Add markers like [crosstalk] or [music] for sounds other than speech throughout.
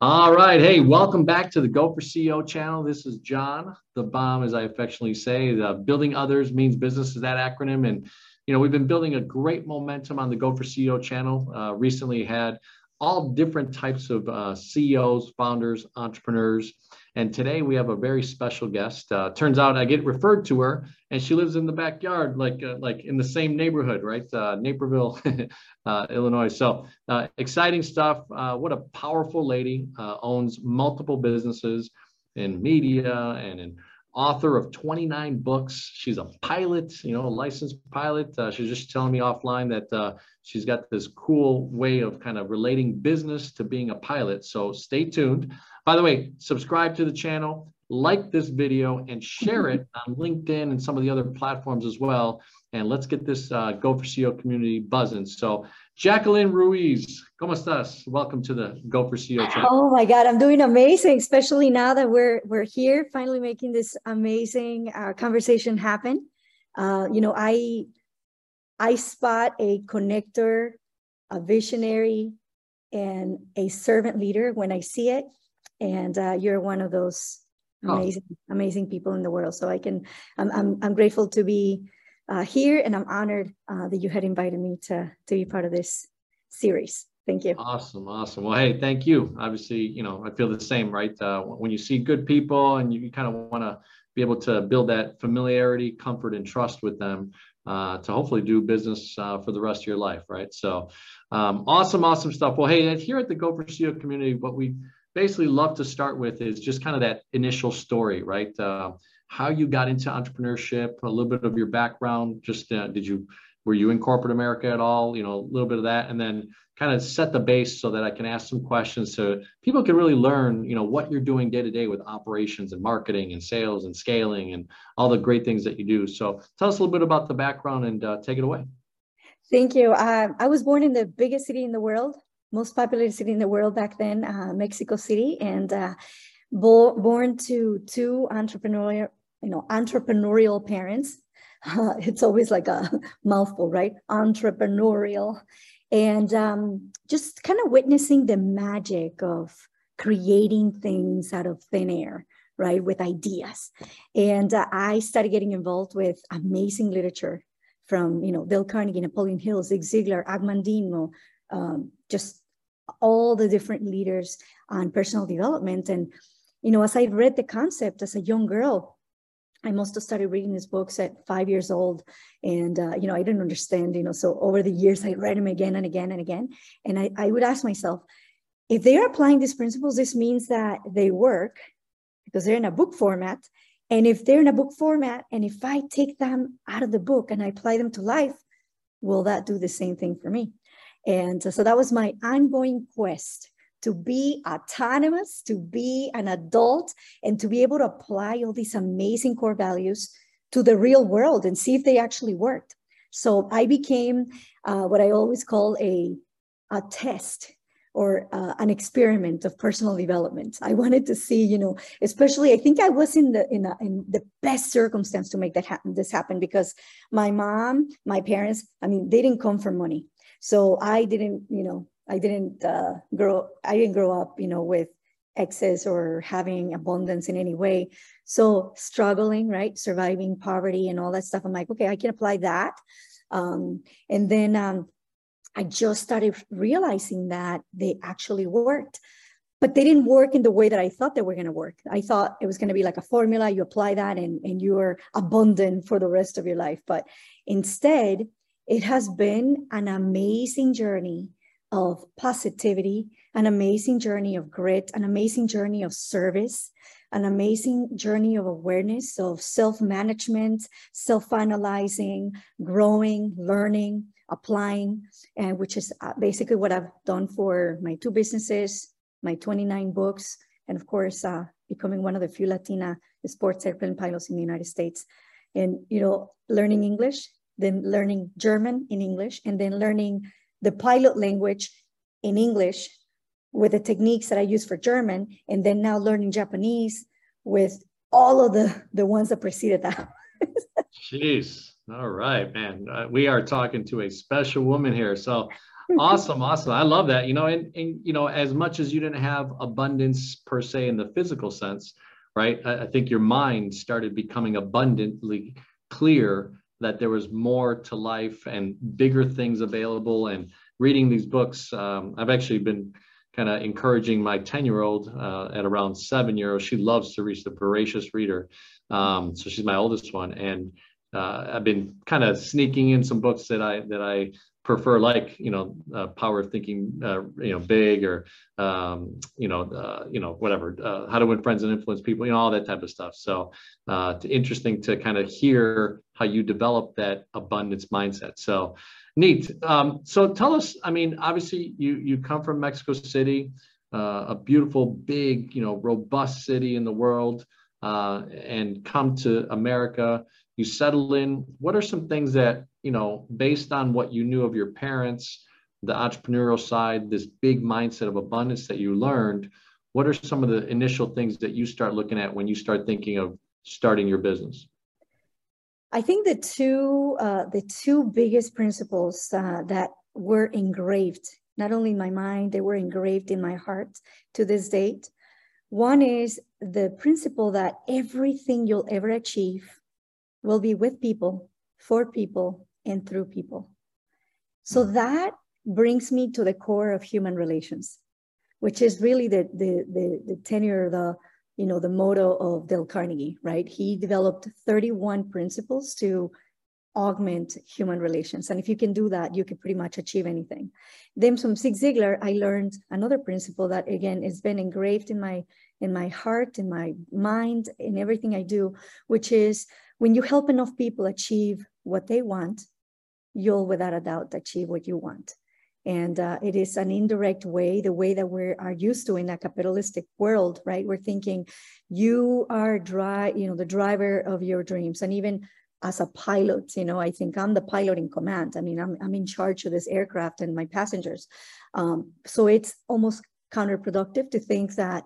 All right. Hey, welcome back to the Go for CEO channel. This is John, the bomb, as I affectionately say. The building others means business is that acronym. And, you know, we've been building a great momentum on the Go for CEO channel. Uh, recently had all different types of uh, CEOs, founders, entrepreneurs. And today we have a very special guest. Uh, turns out I get referred to her, and she lives in the backyard, like uh, like in the same neighborhood, right? Uh, Naperville, [laughs] uh, Illinois. So uh, exciting stuff. What a powerful lady. owns multiple businesses in media and in author of 29 books. She's a pilot, you know, a licensed pilot. Uh, she's just telling me offline that uh, she's got this cool way of kind of relating business to being a pilot. So stay tuned. By the way, subscribe to the channel, like this video, and share it [laughs] on LinkedIn and some of the other platforms as well. And let's get this uh, Go for CEO community buzzing. So Jacqueline Ruiz, ¿cómo estás? Welcome to the Go for CEO channel. Oh my God, I'm doing amazing, especially now that we're we're here, finally making this amazing uh, conversation happen. Uh, you know, I I spot a connector, a visionary, and a servant leader when I see it, and uh, you're one of those oh. amazing, oh. amazing people in the world. So I can, I'm I'm, I'm grateful to be uh, here, and I'm honored uh, that you had invited me to to be part of this series. Thank you. Awesome, awesome. Well, hey, thank you. Obviously, you know, I feel the same, right? Uh, when you see good people and you, you kind of want to be able to build that familiarity, comfort, and trust with them uh, to hopefully do business uh, for the rest of your life, right? So, um, awesome, awesome stuff. Well, hey, here at the Go for CEO community, what we basically love to start with is just kind of that initial story, right? How you got into entrepreneurship, a little bit of your background. Just uh, did you were you in corporate America at all? You know, a little bit of that, and then kind of set the base so that I can ask some questions so people can really learn, you know, what you're doing day to day with operations and marketing and sales and scaling and all the great things that you do. So tell us a little bit about the background and uh, take it away. Thank you. Uh, I was born in the biggest city in the world, most populated city in the world back then, uh, Mexico City, and uh, bo- born to two entrepreneurial you know, entrepreneurial parents. Uh, [laughs] it's always like a [laughs] mouthful, right? Entrepreneurial. And um, just kind of witnessing the magic of creating things out of thin air, right? With ideas. And uh, I started getting involved with amazing literature from, you know, Dale Carnegie, Napoleon Hill, Zig Ziglar, Og Mandino, um, just all the different leaders on personal development. And, you know, as I read the concept as a young girl, I must have started reading his books at five years old. And, uh, you know, I didn't understand, you know, so over the years, I read them again and again and again. And I, I would ask myself, if they're applying these principles, this means that they work because they're in a book format. And if they're in a book format, and if I take them out of the book and I apply them to life, will that do the same thing for me? And so that was my ongoing quest to be autonomous, to be an adult, and to be able to apply all these amazing core values to the real world and see if they actually worked. So I became uh, what I always call a, a test or uh, an experiment of personal development. I wanted to see, you know, especially I think I was in the in, a, in the best circumstance to make that happen. This happen because my mom, my parents, I mean, they didn't come for money, so I didn't, you know, I didn't uh, grow. I didn't grow up, you know, with excess or having abundance in any way. So struggling, right, surviving poverty and all that stuff. I'm like, okay, I can apply that. Um, and then um, I just started realizing that they actually worked, but they didn't work in the way that I thought they were going to work. I thought it was going to be like a formula. You apply that and, and you're abundant for the rest of your life. But instead, it has been an amazing journey of positivity, an amazing journey of grit, an amazing journey of service, an amazing journey of awareness, of self management, self analyzing, growing, learning, applying, and which is uh, basically what I've done for my two businesses, my 29 books, and of course, uh, becoming one of the few Latina sports airplane pilots in the United States. And, you know, learning English, then learning German in English, and then learning the pilot language in English with the techniques that I use for German, and then now learning Japanese with all of the, the ones that preceded that. [laughs] Jeez. All right, man. Uh, we are talking to a special woman here. So awesome, awesome. I love that. You know, and, and you know, as much as you didn't have abundance per se in the physical sense, right? I, I think your mind started becoming abundantly clear that there was more to life and bigger things available. And reading these books, um, I've actually been kind of encouraging my 10 year old uh, at around seven year old. She loves to read the voracious reader. Um, so she's my oldest one. And uh, I've been kind of sneaking in some books that I that I prefer, like you know, uh, Power of Thinking, uh, you know, Big, or um, you know, uh, you know, whatever, uh, How to Win Friends and Influence People, you know, all that type of stuff. So, uh, interesting to kind of hear how you develop that abundance mindset. So, neat. Um, so, tell us. I mean, obviously, you you come from Mexico City, a beautiful, big, you know, robust city in the world, and come to America you settle in. What are some things that you know based on what you knew of your parents the entrepreneurial side this big mindset of abundance that you learned what are some of the initial things that you start looking at when you start thinking of starting your business? I think the two uh, the two biggest principles uh, that were engraved not only in my mind they were engraved in my heart to this date. One is the principle that everything you'll ever achieve will be with people, for people, and through people. So mm-hmm. that brings me to the core of human relations, which is really the the the, the tenure, the you know, the motto of Dale Carnegie, right? He developed 31 principles to augment human relations. And if you can do that, you can pretty much achieve anything. Then from Zig Ziglar, I learned another principle that again has been engraved in my in my heart, in my mind, in everything I do, which is when you help enough people achieve what they want, you'll without a doubt achieve what you want. And uh, it is an indirect way, the way that we are used to in a capitalistic world, right? We're thinking you are dry, you know, the driver of your dreams. And even as a pilot, you know, I think I'm the pilot in command. I mean, I'm, I'm in charge of this aircraft and my passengers. Um, so it's almost counterproductive to think that,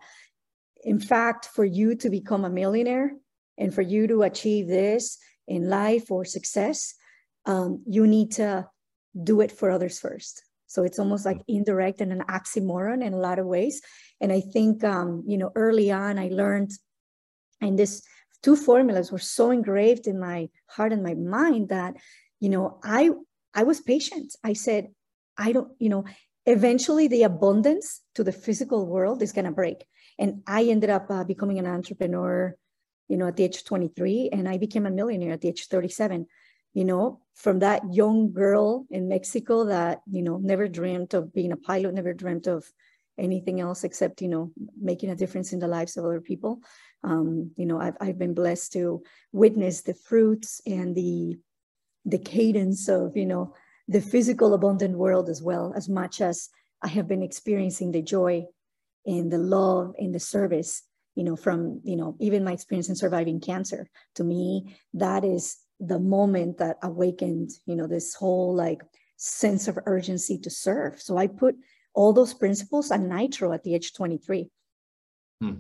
in fact, for you to become a millionaire, and for you to achieve this in life or success, um, you need to do it for others first. So it's almost like indirect and an oxymoron in a lot of ways. And I think, um, you know, early on, I learned, and this two formulas were so engraved in my heart and my mind that, you know, I I was patient. I said, I don't, you know, eventually the abundance to the physical world is going to break. And I ended up uh, becoming an entrepreneur you know, at the age of 23, and I became a millionaire at the age of 37. You know, from that young girl in Mexico that, you know, never dreamed of being a pilot, never dreamt of anything else except, you know, making a difference in the lives of other people. Um, you know, I've, I've been blessed to witness the fruits and the, the cadence of, you know, the physical abundant world as well, as much as I have been experiencing the joy and the love and the service you know, from, you know, even my experience in surviving cancer, to me, that is the moment that awakened, you know, this whole like sense of urgency to serve. So I put all those principles on nitro at the age 23. Hmm.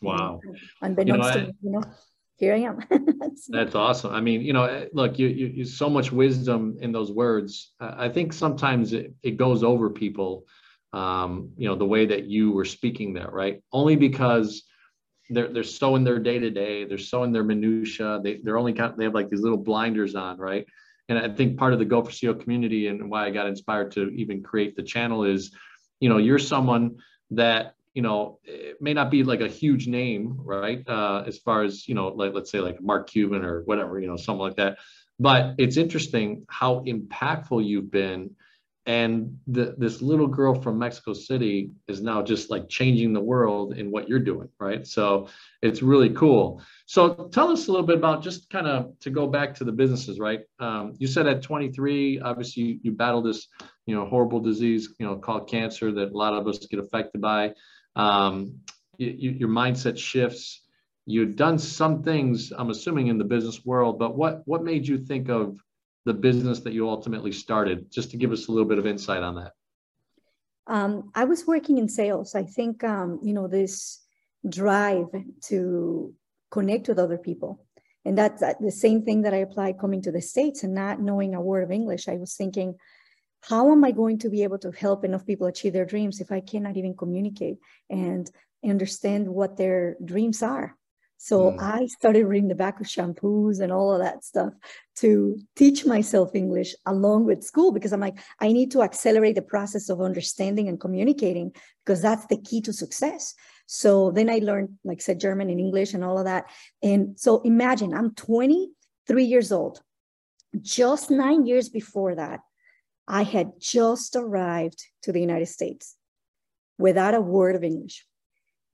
Wow. Unbeknownst you know, to me, you know, here I am. [laughs] that's awesome. I mean, you know, eh, look, you, you, you so much wisdom in those words. I think sometimes it, it goes over people, um, you know, the way that you were speaking there, right? Only because they're they're so in their day to day. They're so in their minutia. They they're only kind of, they have like these little blinders on, right? And I think part of the Go for CEO community and why I got inspired to even create the channel is, you know, you're someone that you know it may not be like a huge name, right? Uh, as far as you know, like let's say like Mark Cuban or whatever, you know, something like that. But it's interesting how impactful you've been and the, this little girl from mexico city is now just like changing the world in what you're doing right? So it's really cool. So tell us a little bit about just kind of to go back to the businesses right? Um, you said at 23 obviously you, you battled this you know horrible disease you know called cancer that a lot of us get affected by. Um, you, your mindset shifts. You've done some things i'm assuming in the business world but what what made you think of the business that you ultimately started, just to give us a little bit of insight on that. Um, I was working in sales. I think, um, you know, this drive to connect with other people. And that's the same thing that I applied coming to the States and not knowing a word of English. I was thinking, how am I going to be able to help enough people achieve their dreams if I cannot even communicate and understand what their dreams are? So mm. I started reading the back of shampoos and all of that stuff to teach myself English along with school because I'm like, I need to accelerate the process of understanding and communicating because that's the key to success. So then I learned, like I said, German and English and all of that. And so imagine I'm 23 years old. Just nine years before that, I had just arrived to the United States without a word of English.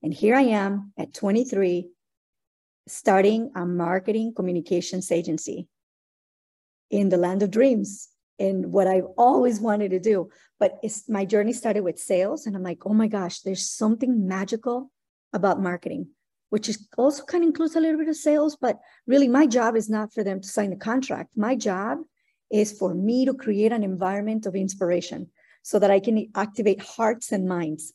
And here I am at 23 starting a marketing communications agency in the land of dreams and what I've always wanted to do. But my journey started with sales, and I'm like, oh my gosh, there's something magical about marketing, which is also kind of includes a little bit of sales. But really, my job is not for them to sign the contract. My job is for me to create an environment of inspiration so that I can activate hearts and minds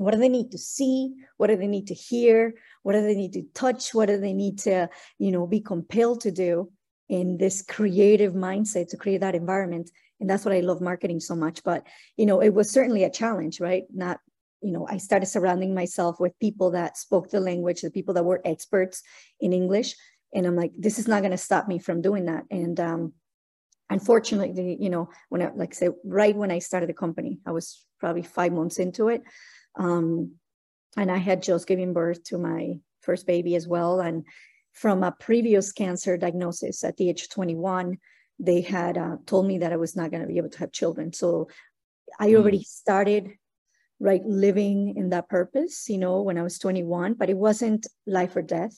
what do they need to see? What do they need to hear? What do they need to touch? What do they need to, you know, be compelled to do in this creative mindset to create that environment? And that's what I love marketing so much. But, you know, it was certainly a challenge, right? Not, you know, I started surrounding myself with people that spoke the language, the people that were experts in English. And I'm like, this is not going to stop me from doing that. And um, unfortunately, you know, when I, like I said, right when I started the company, I was probably five months into it. Um, and I had just given birth to my first baby as well. And from a previous cancer diagnosis at the age 21, they had uh, told me that I was not going to be able to have children. So I mm. already started right living in that purpose, you know, when I was 21, but it wasn't life or death.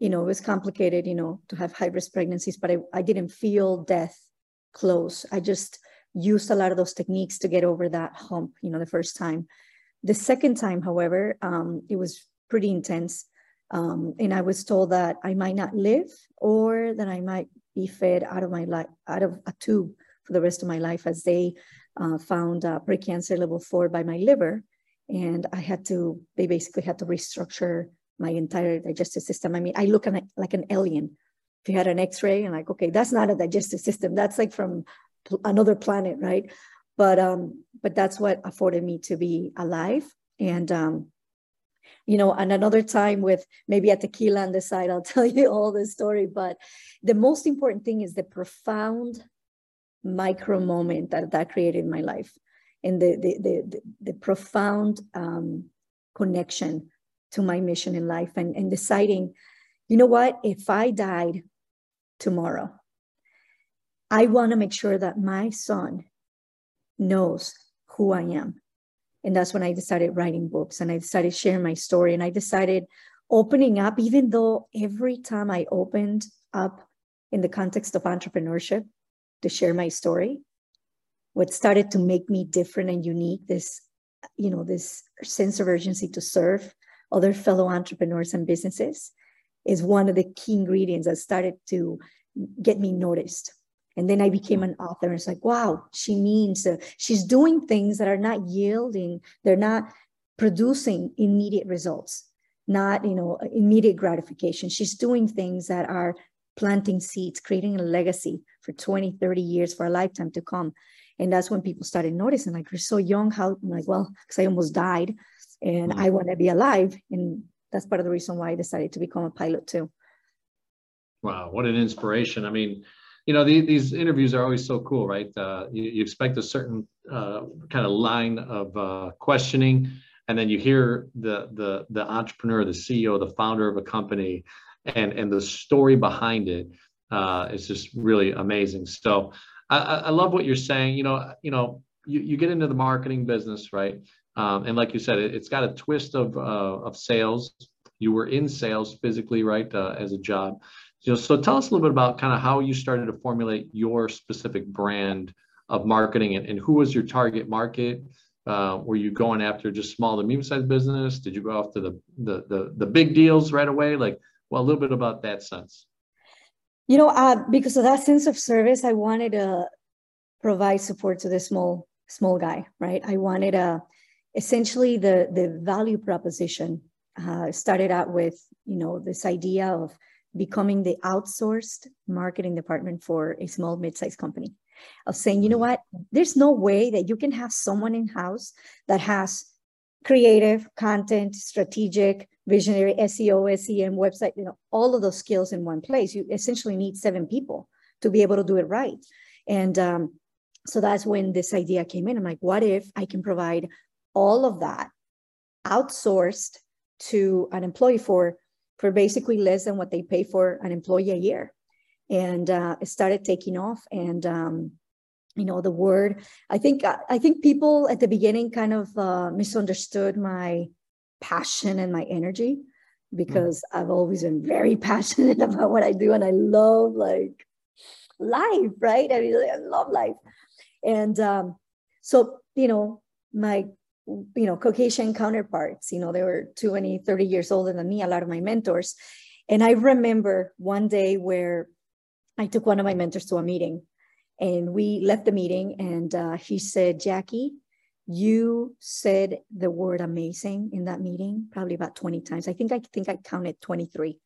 You know, it was complicated, you know, to have high risk pregnancies, but I, I didn't feel death close. I just used a lot of those techniques to get over that hump, you know, the first time. The second time, however, um, it was pretty intense. Um, and I was told that I might not live or that I might be fed out of my life, out of a tube for the rest of my life as they uh, found uh, precancer level four by my liver. And I had to, they basically had to restructure my entire digestive system. I mean, I look like an alien. If you had an x-ray and like, okay, that's not a digestive system. That's like from another planet, right? But um but that's what afforded me to be alive. And um you know and another time with maybe a tequila on the side i'll [laughs] tell you all the story. But the most important thing is the profound micro moment that that created in my life and the the the, the, the profound um, connection to my mission in life and, and deciding you know what? If i died tomorrow i want to make sure that my son knows who I am. And that's when I decided writing books and I decided sharing my story. And I decided opening up, even though every time I opened up in the context of entrepreneurship to share my story, what started to make me different and unique, this, you know, this sense of urgency to serve other fellow entrepreneurs and businesses is one of the key ingredients that started to get me noticed and then I became an author. And It's like, wow, she means uh, she's doing things that are not yielding, they're not producing immediate results, not, you know, immediate gratification. She's doing things that are planting seeds, creating a legacy for 20, 30 years, for a lifetime to come. And that's when people started noticing, like, you're so young. How, I'm like, well, because I almost died and I want to be alive. And that's part of the reason why I decided to become a pilot too. Wow, what an inspiration. I mean, you know, the, these interviews are always so cool, right? Uh, you, you, expect a certain uh, kind of line of uh, questioning, and then you hear the the the entrepreneur, the CEO, the founder of a company, and and the story behind it uh, is just really amazing. So I, I love what you're saying. You know, you know, you, you get into the marketing business, right? Um, and like you said, it, has got a twist of uh, of sales. You were in sales physically, right, uh, as a job know, so tell us a little bit about kind of how you started to formulate your specific brand of marketing and, and who was your target market? Uh, were you going after just small to medium sized business? Did you go after the, the, the, the big deals right away? Like, well, a little bit about that sense. You know, uh, because of that sense of service, I wanted to provide support to the small, small guy, right? I wanted a, essentially the, the value proposition uh, started out with, you know, this idea of becoming the outsourced marketing department for a small mid-sized company. of saying, you know what, there's no way that you can have someone in house that has creative, content, strategic, visionary, SEO, SEM, website, you know, all of those skills in one place. You essentially need seven people to be able to do it right. And um, so that's when this idea came in. I'm like, what if I can provide all of that outsourced to an employee for for basically less than what they pay for an employee a year? And uh, it started taking off. And um, you know, the word. I think I think people at the beginning kind of uh, misunderstood my passion and my energy because mm. I've always been very [laughs] passionate about what I do and I love like life, right? I mean, I love life. And um, so, you know, my, you know, Caucasian counterparts, you know, they were 20, 30 years older than me, a lot of my mentors. And I remember one day where I took one of my mentors to a meeting and we left the meeting and uh, he said, Jackie, you said the word amazing in that meeting probably about 20 times. I think I think I counted 23.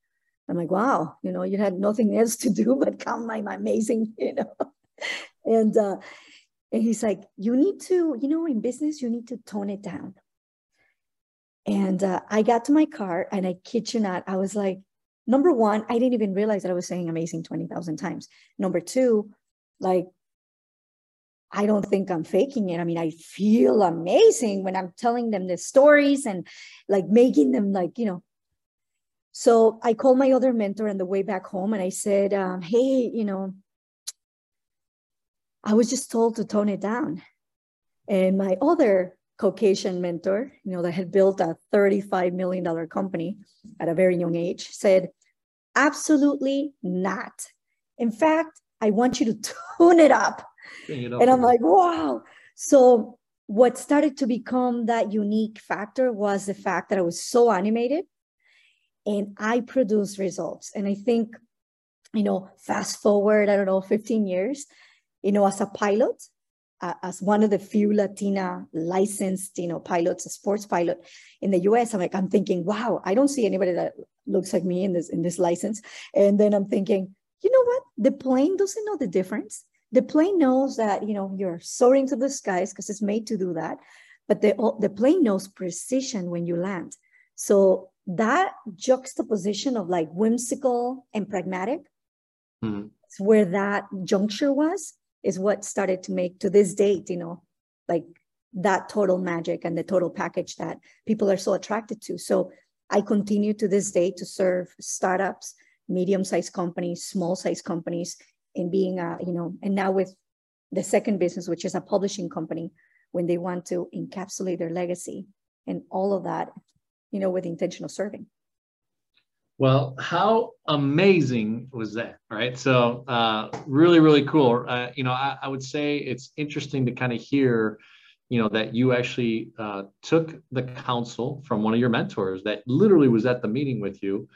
I'm like, wow, you know, you had nothing else to do but count my, my amazing, [laughs] you know. and uh, and he's like, you need to, you know, in business, you need to tone it down. And uh, I got to my car and I kid you not, I was like, number one, I didn't even realize that I was saying amazing 20,000 times. Number two, like, I don't think I'm faking it. I mean, I feel amazing when I'm telling them the stories and like making them like, you know. So I called my other mentor on the way back home and I said, um, hey, you know, I was just told to tone it down. And my other Caucasian mentor, you know, that had built a $35 million company at a very young age, said, absolutely not. In fact, I want you to [laughs] tune it up. It up and I'm like, wow. So what started to become that unique factor was the fact that I was so animated and I produced results. And I think, you know, fast forward, I don't know, 15 years, you know, as a pilot, uh, as one of the few Latina licensed, you know, pilots, a sports pilot in the U.S. I'm like, I'm thinking, wow, I don't see anybody that looks like me in this in this license. And then I'm thinking, you know what? The plane doesn't know the difference. The plane knows that you know you're soaring to the skies because it's made to do that, but the the plane knows precision when you land. So that juxtaposition of like whimsical and pragmatic, mm-hmm. where that juncture was, is what started to make to this date, you know, like that total magic and the total package that people are so attracted to. So I continue to this day to serve startups medium-sized companies, small-sized companies, in being a, you know, and now with the second business, which is a publishing company, when they want to encapsulate their legacy and all of that, you know, with the intention of serving. Well, how amazing was that, right? So, uh, really, really cool. Uh, you know, I, I, would say it's interesting to kind of hear, you know, that you actually uh, took the counsel from one of your mentors that literally was at the meeting with you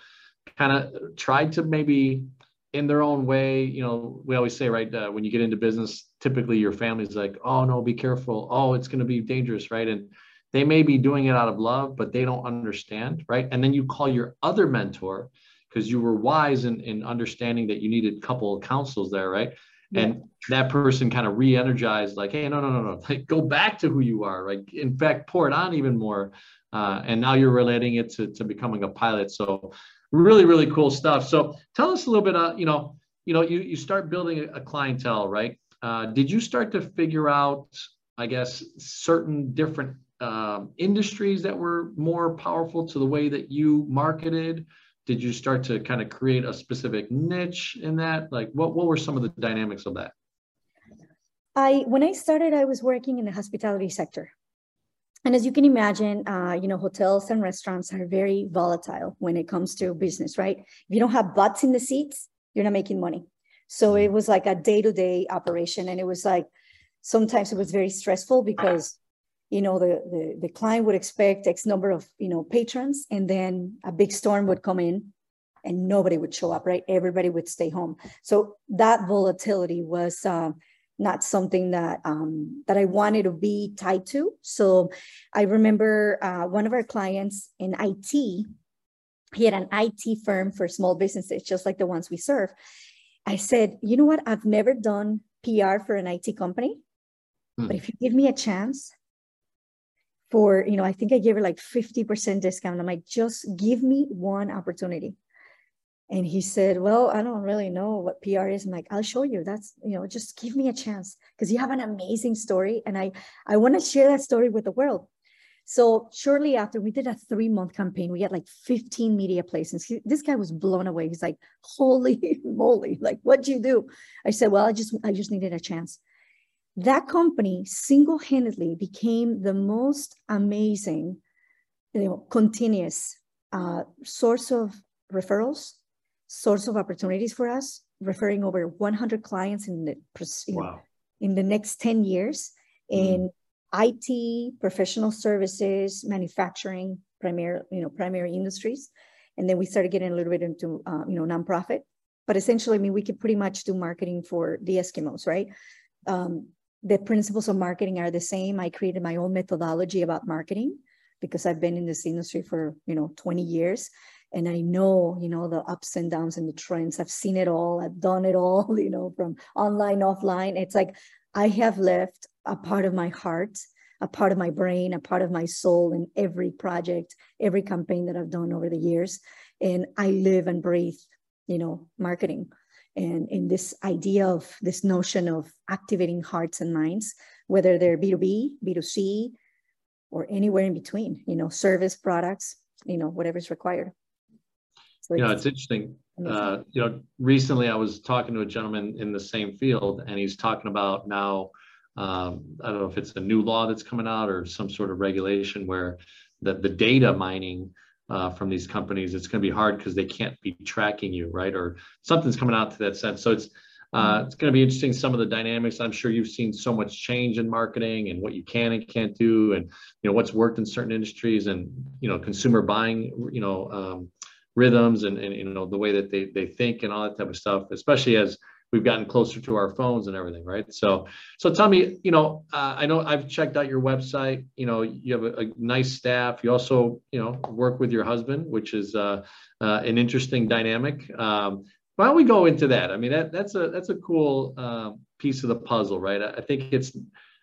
kind of tried to maybe in their own way you know we always say right uh, when you get into business typically your family's like oh no be careful oh it's going to be dangerous right and they may be doing it out of love but they don't understand right? And then you call your other mentor because you were wise in, in understanding that you needed a couple of counsels there right? Yeah. and that person kind of re-energized like hey no no no no [laughs] like, go back to who you are. Like in fact pour it on even more uh, and now you're relating it to, to becoming a pilot. So really really cool stuff. So tell us a little bit uh, you know you know you, you start building a, clientele right? Uh, did you start to figure out i guess certain different uh, industries that were more powerful to the way that you marketed did you start to kind of create a specific niche in that like what, what were some of the dynamics of that i when i started i was working in the hospitality sector and as you can imagine, uh, you know, hotels and restaurants are very volatile when it comes to business, right? If you don't have butts in the seats, you're not making money. So mm-hmm. it was like a day-to-day operation, and it was like sometimes it was very stressful because you know the, the the client would expect X number of you know patrons, and then a big storm would come in, and nobody would show up, right? Everybody would stay home. So that volatility was. Uh, not something that um, that I wanted to be tied to. So I remember uh, one of our clients in IT, he had an IT firm for small businesses, just like the ones we serve. I said, you know what? I've never done PR for an IT company, hmm. but if you give me a chance for, you know, I think I gave her like 50% discount. I'm like, just give me one opportunity. And he said, Well, I don't really know what PR is. I'm like, I'll show you. That's, you know, just give me a chance because you have an amazing story. And I, I want to share that story with the world. So shortly after, we did a three month campaign. We had like 15 media placements. He, this guy was blown away. He's like, "Holy [laughs] moly! Like, what'd you do?" I said, "Well, I just I just needed a chance." That company single handedly became the most amazing, you know, continuous uh, source of referrals, source of opportunities for us, referring over 100 clients in the wow. in the next 10 years. Mm. And IT, professional services, manufacturing, primary, you know, primary industries. And then we started getting a little bit into, uh, you know, nonprofit. But essentially, I mean, we could pretty much do marketing for the Eskimos, right? Um, the principles of marketing are the same. I created my own methodology about marketing because I've been in this industry for, you know, 20 years. And I know, you know, the ups and downs and the trends. I've seen it all. I've done it all, [laughs] you know, from online, offline. It's like I have left a part of my heart, a part of my brain, a part of my soul in every project, every campaign that I've done over the years. And I live and breathe, you know, marketing. And in this idea of this notion of activating hearts and minds, whether they're B2B, B2C, or anywhere in between, you know, service products, you know, whatever's required. So yeah, it's, it's interesting. Uh, you know, recently I was talking to a gentleman in the same field, and he's talking about now um, I don't know if it's a new law that's coming out or some sort of regulation where the, the data mining uh, from these companies, it's going to be hard because they can't be tracking you, right? Or something's coming out to that sense. So it's uh, it's going to be interesting some of the dynamics. I'm sure you've seen so much change in marketing and what you can and can't do, and you know what's worked in certain industries, and you know consumer buying, you know um, rhythms, and, and you know the way that they they think and all that type of stuff. Especially as we've gotten closer to our phones and everything, right? So, so tell me, you know, uh, I know I've checked out your website. You know, you have a, a, nice staff. You also, you know, work with your husband, which is uh, uh, an interesting dynamic. Um, why don't we go into that? I mean, that that's a that's a cool um, piece of the puzzle, right? I, I think it's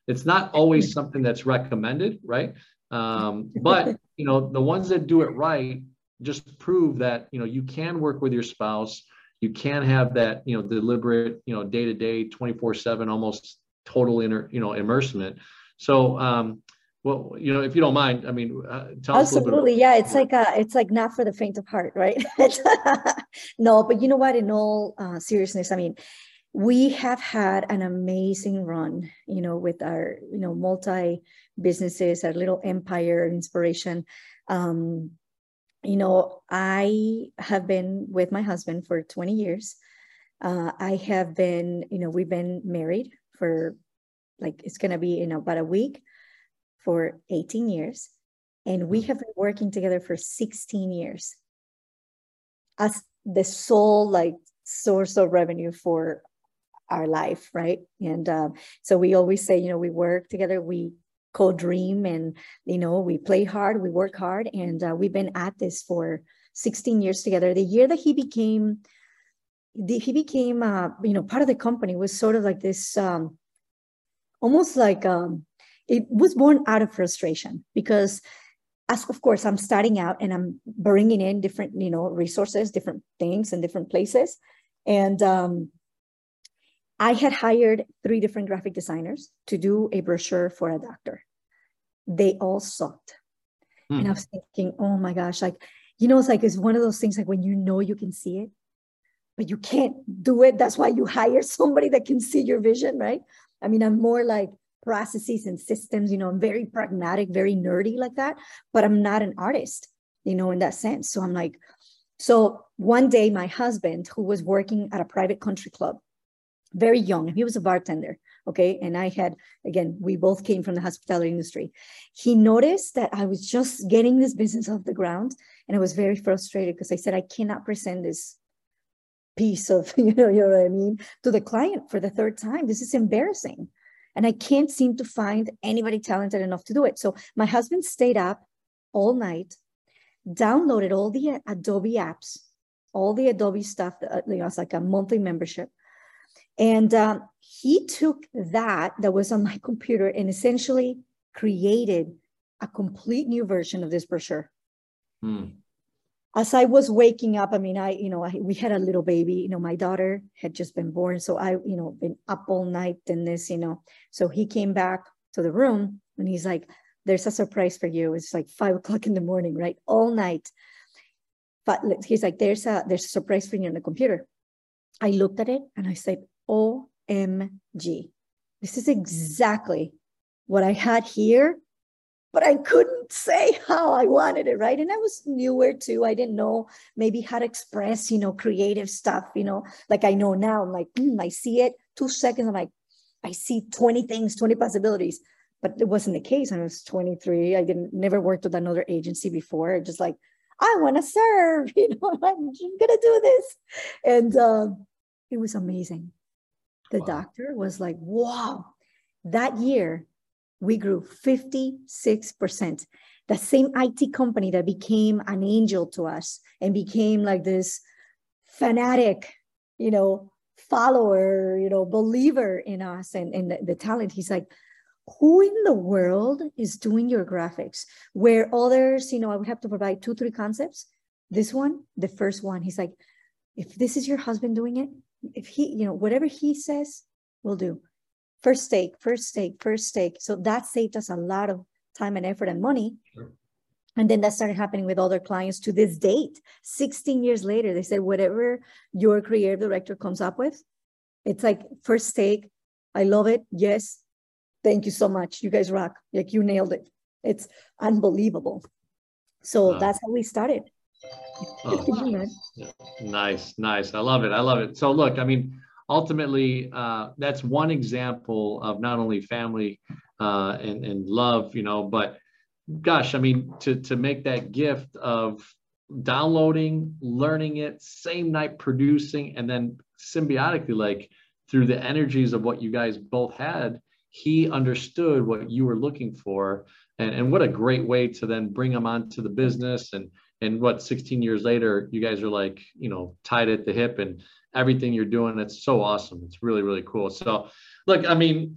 it's not always something that's recommended, right? Um, [laughs] but you know, the ones that do it right just prove that you know you can work with your spouse you can have that you know deliberate you know day to day 24 7 almost total inner you know immersement so um well you know if you don't mind i mean uh, absolutely yeah it's like uh it's like not for the faint of heart right? [laughs] No but you know what in all uh, seriousness i mean we have had an amazing run you know with our you know multi businesses our little empire inspiration. Um you know, I have been with my husband for 20 years. Uh, I have been, you know, we've been married for like, it's going to be in about a week for 18 years. And we have been working together for 16 years as the sole like source of revenue for our life, right? And um, so we always say, you know, we work together, we co-dream and you know we play hard we work hard and uh, we've been at this for 16 years together the year that he became the, he became uh, you know part of the company was sort of like this um, almost like um, it was born out of frustration because as of course i'm starting out and i'm bringing in different you know resources different things and different places and um, I had hired three different graphic designers to do a brochure for a doctor. They all sucked. Hmm. And I was thinking, oh my gosh, like, you know, it's like it's one of those things like when you know you can see it, but you can't do it. That's why you hire [laughs] somebody that can see your vision, right? I mean, I'm more like processes and systems, you know, I'm very pragmatic, very nerdy like that, but I'm not an artist, you know, in that sense. So I'm like, so one day my husband, who was working at a private country club, very young. He was a bartender. Okay. And I had, again, we both came from the hospitality industry. He noticed that I was just getting this business off the ground. And I was very frustrated because I said, I cannot present this piece of, [laughs] you know, you know what I mean, to the client for the third time. This is embarrassing. And I can't seem to find anybody talented enough to do it. So my husband stayed up all night, downloaded all the Adobe apps, all the Adobe stuff, that, you know, it's like a monthly membership And um, he took that that was on my [laughs] computer and essentially created a complete new version of this brochure. Hmm. As I was waking up, I mean, I, you know, I, we had a little baby, you know, my daughter had just been born. So I, you know, been up all night and this, you know, so he came back to the room and he's like, there's a surprise for you. It's like five [laughs] o'clock in the morning, right? All night. But he's like, there's a, there's a surprise for you on the computer. I looked at it and I said, OMG. This is exactly what I had here, but I couldn't say how I wanted it, right? And I was newer too. I didn't know maybe how to express, you know, creative stuff, you know, like I know now. I'm like, mm, I see it, two seconds, I'm like, I see 20 things, 20 possibilities. But it wasn't the case. I was 23. I didn't never worked with another agency before. Just like, I want to serve, [laughs] you know, I'm gonna do this. And um, it was amazing the wow. doctor was like, wow, that year we grew 56%. The same IT company that became an angel to us and became like this fanatic, you know, follower, you know, believer in us and, and the, the talent. He's like, who in the world is doing your graphics? Where others, you know, I would have to provide two, three concepts. This one, the first one, he's like, if this is your husband doing it, if he, you know, whatever he says, we'll do. First take, first take, first take. So that saved us a lot of time and effort and money. Sure. And then that started happening with other clients to this date. 16 years later, they said, whatever your creative director comes up with, it's like first take. I love it. Yes. Thank you so much. You guys rock. Like you nailed it. It's unbelievable. So wow. that's how we started. Oh, nice, nice. I love it. I love it. So look, I mean, ultimately, uh, that's one example of not only family uh, and, and love, you know, but gosh, I mean, to to make that gift of downloading, learning it, same night producing, and then symbiotically, like through the energies of what you guys both had, he understood what you were looking for. And, and what a great way to then bring them onto the business and and what 16 years later you guys are like you know tied at the hip and everything you're doing it's so awesome. It's really really cool. So look i mean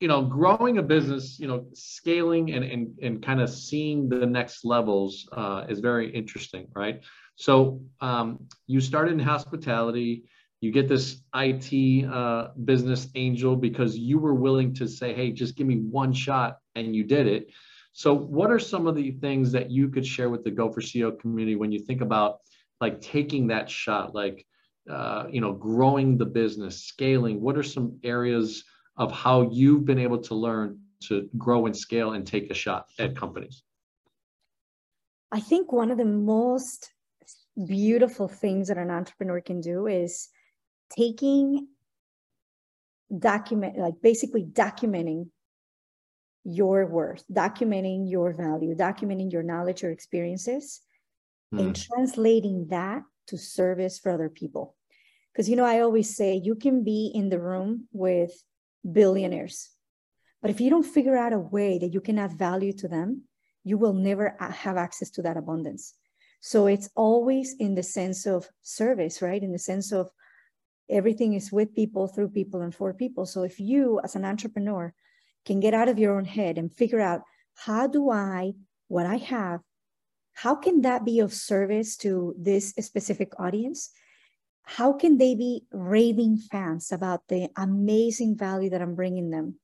you know growing a business you know scaling and and, and kind of seeing the next levels uh, is very interesting right? So um, you started in hospitality. You get this it uh, business angel because you were willing to say hey just give me one shot and you did it so, what are some of the things that you could share with the Go for CEO community when you think about like taking that shot, like uh, you know, growing the business, scaling? What are some areas of how you've been able to learn to grow and scale and take a shot at companies? I think one of the most beautiful things that an entrepreneur can do is taking document like basically documenting your worth, documenting your value, documenting your knowledge or experiences, mm. and translating that to service for other people. Because, you know, I always say you can be in the room with billionaires, but if you don't figure out a way that you can add value to them, you will never have access to that abundance. So it's always in the sense of service, right? In the sense of everything is with people, through people, and for people. So if you, as an entrepreneur, can get out of your own head and figure out how do I, what I have, how can that be of service to this specific audience? How can they be raving fans about the amazing value that I'm bringing them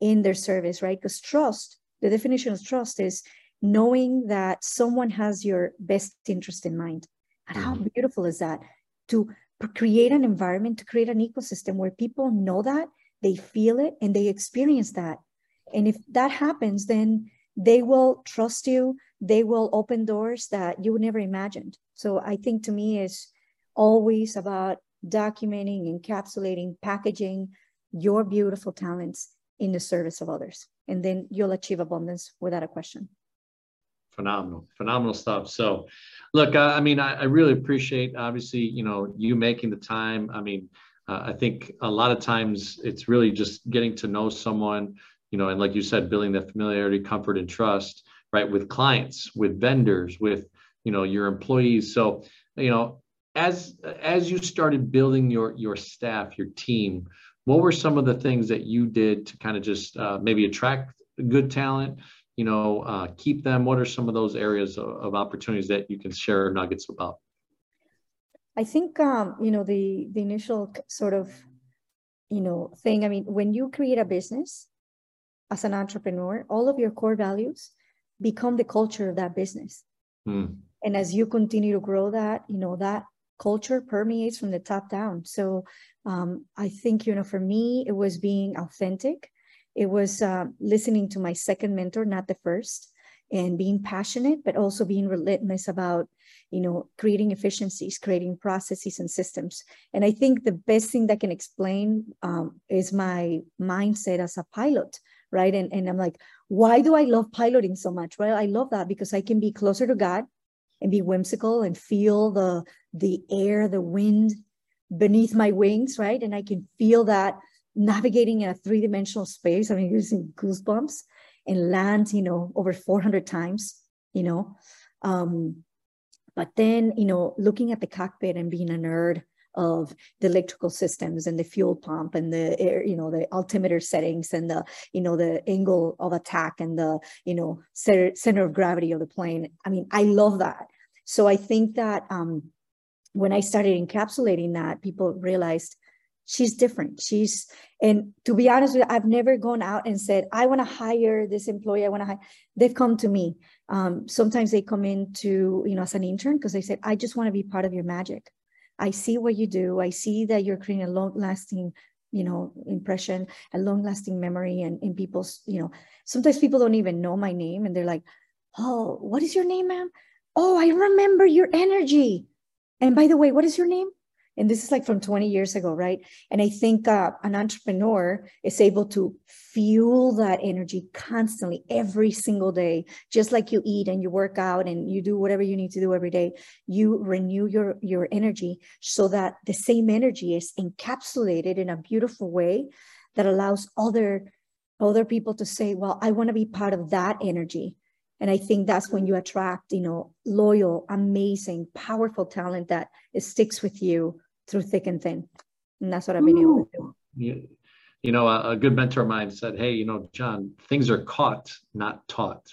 in their service, right? Because trust, the definition of trust is knowing that someone has your best interest in mind. And how mm-hmm. beautiful is that to create an environment, to create an ecosystem where people know that they feel it and they experience that. And if that happens, then they will trust you. They will open doors that you never imagined. So I think to me is always about documenting, encapsulating, packaging your beautiful talents in the service of others. And then you'll achieve abundance without a question. Phenomenal, phenomenal stuff. So, look, I, I mean, I, I really appreciate obviously, you know, you making the time. I mean, uh, I think a lot of times it's really just getting to know someone, you know, and like you said, building that familiarity, comfort, and trust, right, with clients, with vendors, with you know your employees. So, you know, as as you started building your your staff, your team, what were some of the things that you did to kind of just uh, maybe attract good talent? You know, uh, keep them. What are some of those areas of, of opportunities that you can share nuggets about? I think um, you know the the initial sort of you know thing. I mean, when you create a business as an entrepreneur, all of your core values become the culture of that business. Mm. And as you continue to grow that, you know that culture permeates from the top down. So um, I think you know for me, it was being authentic. It was uh, listening to my second mentor, not the first, and being passionate, but also being relentless about you know, creating efficiencies, creating processes and systems. And I think the best thing that can explain um, is my mindset as a pilot, right? And, and I'm like, why do I love piloting so much? Well, I love that because I can be closer to God and be whimsical and feel the the air, the wind beneath my wings, right? And I can feel that navigating in a three-dimensional space. I mean, using goosebumps and land, you know, over 400 times, you know. Um, but then, you know, looking at the cockpit and being a nerd of the electrical systems and the fuel pump and the air, you know, the altimeter settings and the, you know, the angle of attack and the, you know, center of gravity of the plane. I mean, I love that. So I think that um, when I started encapsulating that, people realized she's different. She's, and to be honest with you, I've never gone out and said, I want to hire this employee. I want to hire. They've come to me. Um, sometimes they come in to, you know, as an intern because they said, I just want to be part of your magic. I see what you do. I see that you're creating a long lasting, you know, impression, a long lasting memory and in people's, you know, sometimes people don't even know my name and they're like, oh, what is your name, ma'am? Oh, I remember your energy. And by the way, what is your name? And this is like from 20 years ago right? And i think uh, an entrepreneur is able to fuel that energy constantly every single day. Just like you eat and you work out and you do whatever you need to do every day you renew your your energy so that the same energy is encapsulated in a beautiful way that allows other other people to say well i want to be part of that energy. And i think that's when you attract you know loyal amazing powerful talent that sticks with you through thick and thin. And that's what I've been able to do. You, know, a, a, good mentor of mine said, Hey, you know, John, things are caught, not taught.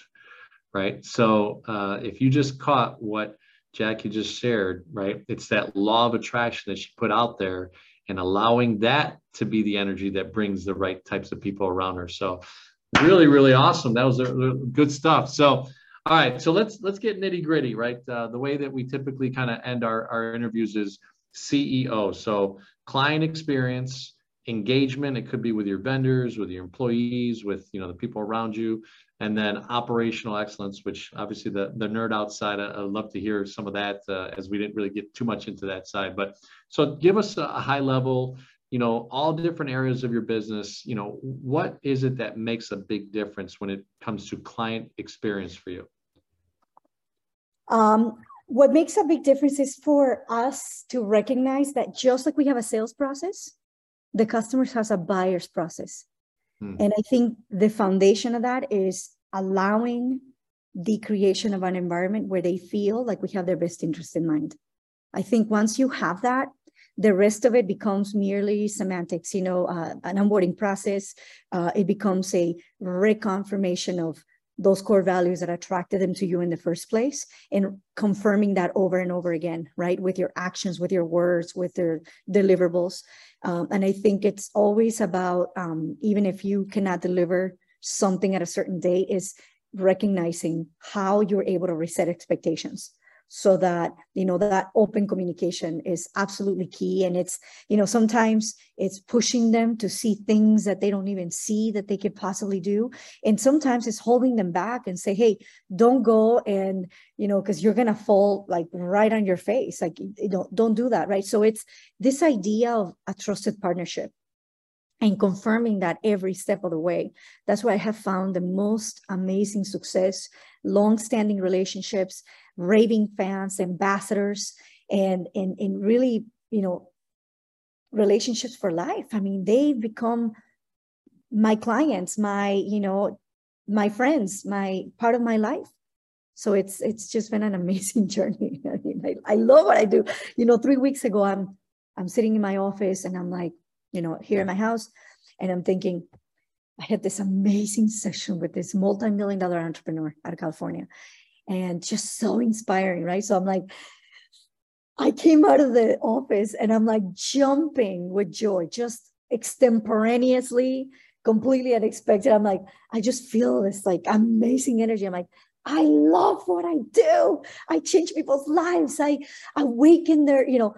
Right. So uh, if you just caught what Jackie just shared, right, it's that law of attraction that she put out there and allowing that to be the energy that brings the right types of people around her. So really, really awesome. That was good stuff. So, all right, so let's let's get nitty gritty, right? Uh, the way that we typically kind of end our, our interviews is CEO. So client experience, engagement, it could be with your vendors, with your employees, with you know the people around you, and then operational excellence, which obviously the, the nerd outside, I, would love to hear some of that uh, as we didn't really get too much into that side. But so give us a, a high level, you know, all different areas of your business, you know, what is it that makes a big difference when it comes to client experience for you? Um, what makes a big difference is for us to recognize that just like we have a sales process, the customer has a buyer's process. Hmm. And I think the foundation of that is allowing the creation of an environment where they feel like we have their best interest in mind. I think once you have that, the rest of it becomes merely semantics, you know, uh, an onboarding process. Uh, it becomes a reconfirmation of those core values that attracted them to you in the first place and confirming that over and over again right? With your actions with your words with your deliverables. Um, and i think it's always about um, even if you cannot deliver something at a certain date is recognizing how you're able to reset expectations so that you know that open communication is absolutely key. And it's you know sometimes it's pushing them to see things that they don't even see that they could possibly do. And sometimes it's holding them back and say hey don't go and you know because you're gonna fall like right on your face. Like you don't don't do that right? So it's this idea of a trusted partnership and confirming that every step of the way. That's where I have found the most amazing success, long-standing relationships, raving fans, ambassadors, and and and really, you know, relationships for life. I mean, they've become my clients, my, you know, my friends, my part of my life. So it's it's just been an amazing [laughs] journey. I mean, I, I love what I do. You know, three weeks ago, I'm I'm sitting in my office and I'm like, you know, here in my house, and I'm thinking, I had this amazing session with this multi-million dollar entrepreneur out of California, and just so inspiring, right? So I'm like, I came out of the office and I'm like jumping with joy, just extemporaneously, completely unexpected. I'm like, I just feel this like amazing energy. I'm like, I love what I do. I change people's lives. I awaken their, you know,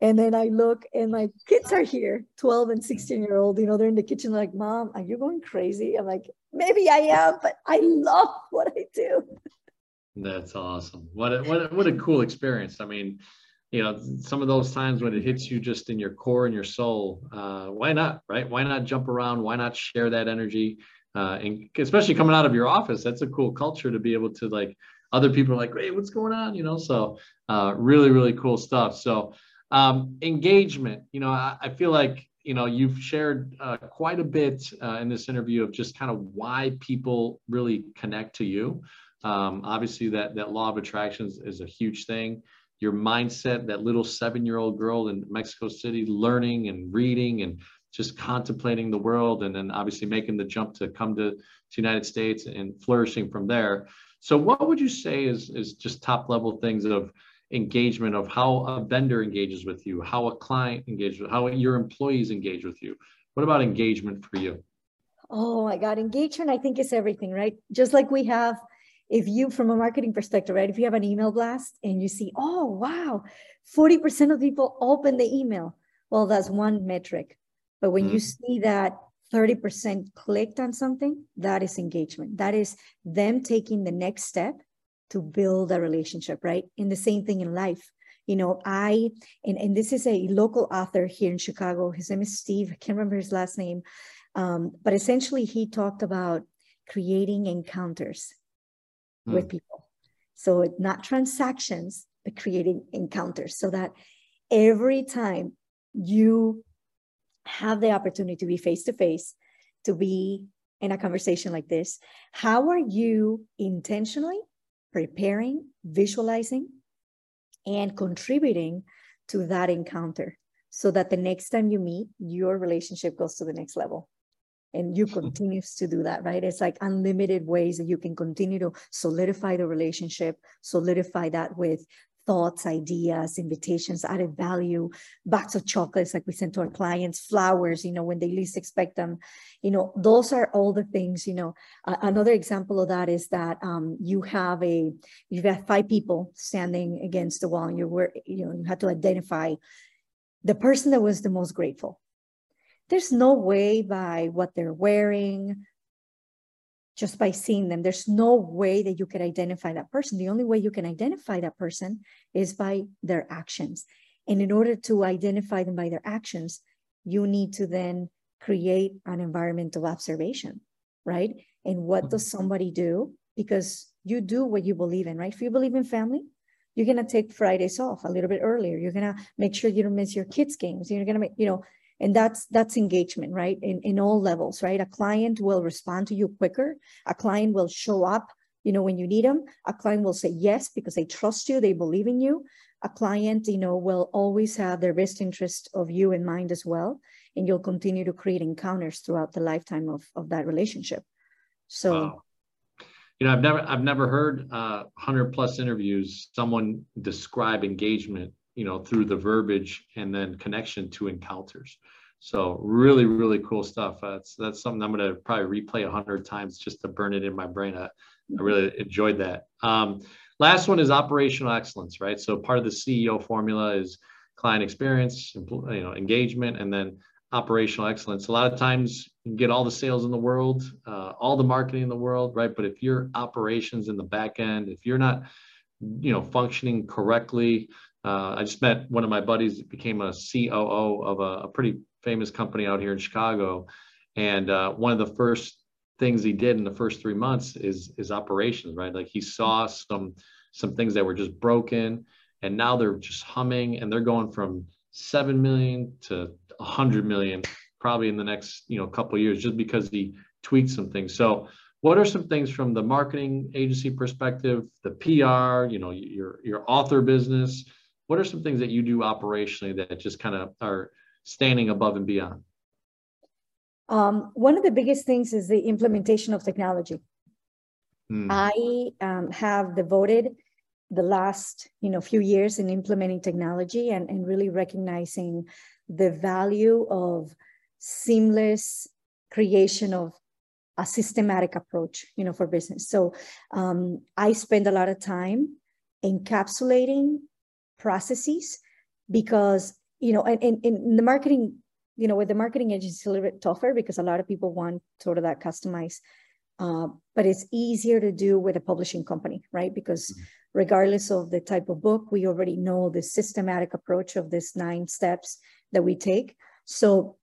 and then I look and my kids are here, 12 and 16 year old, you know, they're in the kitchen like, mom, are you going crazy? I'm like, maybe I am, but I love what I do. That's awesome. What a, what a, what a cool experience. I mean, you know, some of those times when it hits you just in your core and your soul, uh, why not, right? Why not jump around? Why not share that energy? Uh, and especially coming out of your office, that's a cool culture to be able to like, other people are like, hey, what's going on? You know, so uh, really, really cool stuff. So um, engagement, you know, I, I, feel like, you know, you've shared uh, quite a bit uh, in this interview of just kind of why people really connect to you. Um, obviously, that that law of attractions is a huge thing. Your mindset, that little seven-year-old girl in Mexico City, learning and reading and just contemplating the world, and then obviously making the jump to come to, to United States and flourishing from there. So, what would you say is is just top level things of engagement of how a vendor engages with you, how a client engages how your employees engage with you. What about engagement for you? Oh my God, engagement, I think is everything, right? Just like we have, if you, from a marketing perspective, right? If you have an email blast and you see, oh, wow, 40% of people open the email. Well, that's one metric. But when mm-hmm. you see that 30% clicked on something, that is engagement. That is them taking the next step to build a relationship, right? And the same thing in life. You know, I, and, and this is a local author here in Chicago. His name is Steve. I can't remember his last name. Um, but essentially, he talked about creating encounters hmm. with people. So, not transactions, but creating encounters so that every time you have the opportunity to be face to face, to be in a conversation like this, how are you intentionally preparing, visualizing, and contributing to that encounter so that the next time you meet, your relationship goes to the next level. And you continues to do that, right? It's like unlimited ways that you can continue to solidify the relationship, solidify that with thoughts, ideas, invitations, added value, box of chocolates like we send to our clients, flowers, you know, when they least expect them. You know, those are all the things, you know. Uh, another example of that is that um, you have a, you've got five people standing against the wall and you were, you know, you had to identify the person that was the most grateful. There's no way by what they're wearing, just by seeing them. There's no way that you could identify that person. The only way you can identify that person is by their actions. And in order to identify them by their actions, you need to then create an environment of observation, right? And what does mm-hmm. somebody do? Because you do what you believe in, right? If you believe in family, you're gonna take Fridays off a little bit earlier. You're gonna make sure you don't miss your kids' games. You're gonna make, you know, and that's that's engagement right? In, in all levels right? A client will respond to you quicker. A client will show up you know when you need them. A client will say yes because they trust you they believe in you. A client you know will always have their best interest of you in mind as well. And you'll continue to create encounters throughout the lifetime of, of that relationship. So wow. you know i've never i've never heard uh 100 plus interviews someone describe engagement you know, through the verbiage and then connection to encounters. So really, really cool stuff. That's that's something I'm going to probably replay a hundred times just to burn it in my brain. I, I really enjoyed that. Um, last one is operational excellence, right? So part of the CEO formula is client experience, you know, engagement, and then operational excellence. A lot of times you get all the sales in the world, uh, all the marketing in the world, right? But if your operations in the back end, if you're not, you know, functioning correctly, uh, I just met one of my buddies became a COO of a, a pretty famous company out here in Chicago, and uh, one of the first things he did in the first three months is is operations, right? Like he saw some some things that were just broken, and now they're just humming, and they're going from seven million to a hundred million probably in the next you know couple years just because he tweaked some things. So what are some things from the marketing agency perspective, the PR, you know, your your author business? What are some things that you do operationally that just kind of are standing above and beyond? Um, one of the biggest things is the implementation of technology. Mm. I um, have devoted the last you know few years in implementing technology and, and really recognizing the value of seamless creation of a systematic approach you know for business so um, i spend a lot of time encapsulating processes because you know and in the marketing you know with the marketing agency it's a little bit tougher because a lot of people want sort of that customized uh, but it's easier to do with a publishing company right because mm-hmm. regardless of the type of book we already know the systematic approach of this nine steps that we take so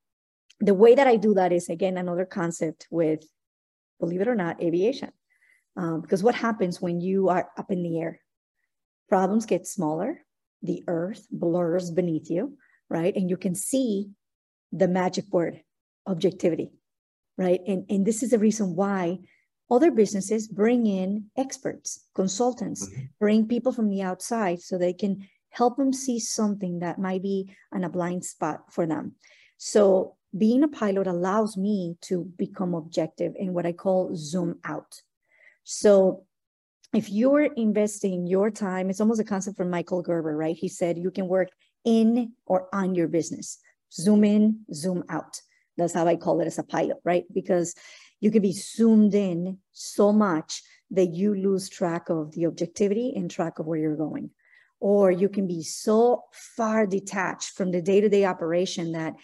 the way that i do that is again another concept with believe it or not, aviation. Um, because what happens when you are up in the air? Problems get smaller, the earth blurs beneath you, right? And you can see the magic word, objectivity, right? And, and this is the reason why other businesses bring in experts, consultants, mm-hmm. bring people from the outside so they can help them see something that might be on a blind spot for them. So being a pilot allows me to become objective in what I call zoom out. So if you're investing your time, it's almost a concept from Michael Gerber, right? He said you can work in or on your business, zoom in, zoom out. That's how I call it as a pilot, right? Because you can be zoomed in so much that you lose track of the objectivity and track of where you're going. Or you can be so far detached from the day to day operation that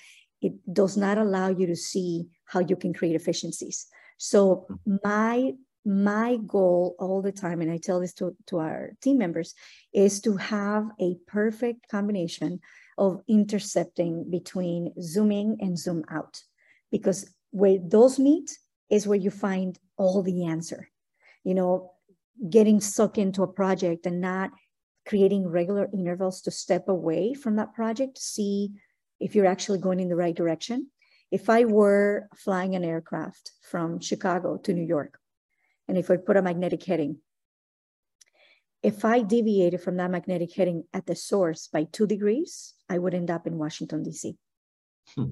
it does not allow you to see how you can create efficiencies. So hmm. my my goal all the time, and I tell this to, to our team members, is to have a perfect combination of intercepting between zooming and zoom out. Because where those meet is where you find all the answer. You know, getting stuck into a project and not creating regular intervals to step away from that project, to see if you're actually going in the right direction. If I were flying an aircraft from Chicago to New York, and if I put a magnetic heading, if I deviated from that magnetic heading at the source by two degrees, I would end up in Washington, D.C. Hmm.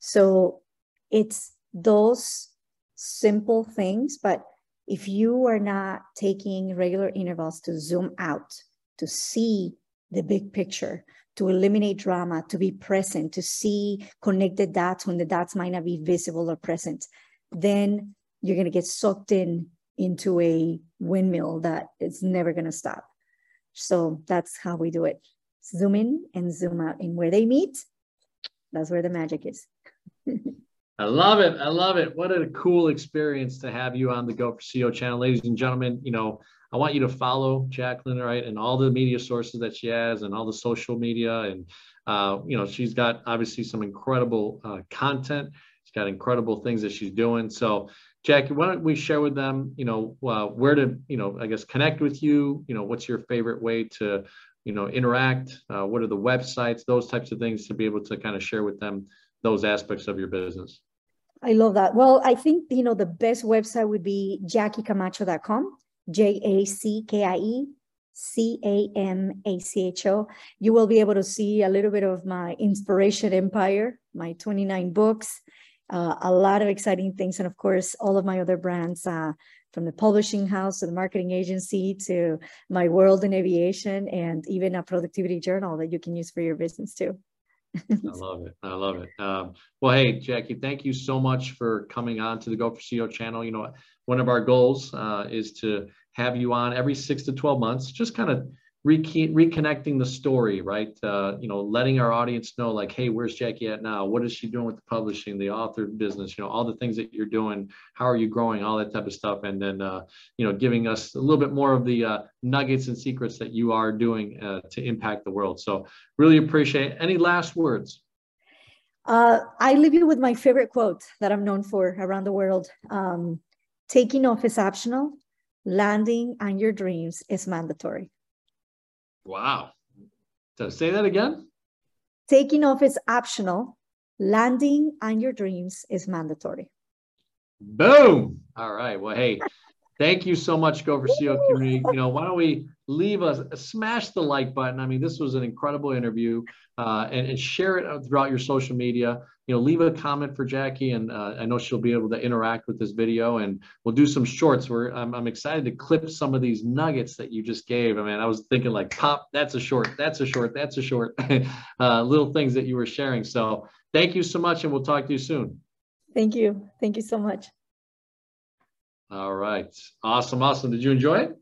So it's those simple things, but if you are not taking regular intervals to zoom out, to see the big picture, to eliminate drama, to be present, to see connected dots when the dots might not be visible or present, then you're going to get sucked in into a windmill that is never going to stop. So that's how we do it. Zoom in and zoom out. And where they meet, that's where the magic is. [laughs] I love it. I love it. What a cool experience to have you on the Go for CEO channel. Ladies and gentlemen, you know, I want you to follow Jacqueline, right, and all the media sources that she has and all the social media. And, uh, you know, she's got obviously some incredible uh, content. She's got incredible things that she's doing. So, Jackie, why don't we share with them, you know, uh, where to, you know, I guess connect with you? You know, what's your favorite way to, you know, interact? Uh, what are the websites? Those types of things to be able to kind of share with them those aspects of your business. I love that. Well, I think, you know, the best website would be jackiecamacho.com. J A C K I E C A M A C H O. You will be able to see a little bit of my inspiration empire, my 29 books, uh, a lot of exciting things, and of course, all of my other brands. Uh, from the publishing house to the marketing agency to my world in aviation and even a productivity journal that you can use for your business too. [laughs] I love it. I love it. Um, well, hey, Jackie, thank you so much for coming on to the Go for CEO channel. You know, one of our goals uh, is to have you on every six to 12 months, just kind of reconnecting the story, right? Uh, you know, letting our audience know, like, hey, where's Jackie at now? What is she doing with the publishing, the author business? You know, all the things that you're doing. How are you growing? All that type of stuff, and then uh, you know, giving us a little bit more of the uh, nuggets and secrets that you are doing uh, to impact the world. So, really appreciate. It. Any last words? Uh, I leave you with my favorite quote that I'm known for around the world. Um, taking off is optional landing on your dreams is mandatory. Wow. So say that again. Taking off is optional. Landing on your dreams is mandatory. Boom. All right. Well, hey, thank you so much, Go for CEO community. You know, why don't we leave us, smash the like button. I mean, this was an incredible interview uh, and, and, share it throughout your social media. You know, leave a comment for Jackie, and uh, I know she'll be able to interact with this video. And we'll do some shorts. Where I'm, I'm, excited to clip some of these nuggets that you just gave. I mean, I was thinking like, pop, that's a short, that's a short, that's a short, [laughs] uh, little things that you were sharing. So thank you so much, and we'll talk to you soon. Thank you. Thank you so much. All right. Awesome. Awesome. Did you enjoy it?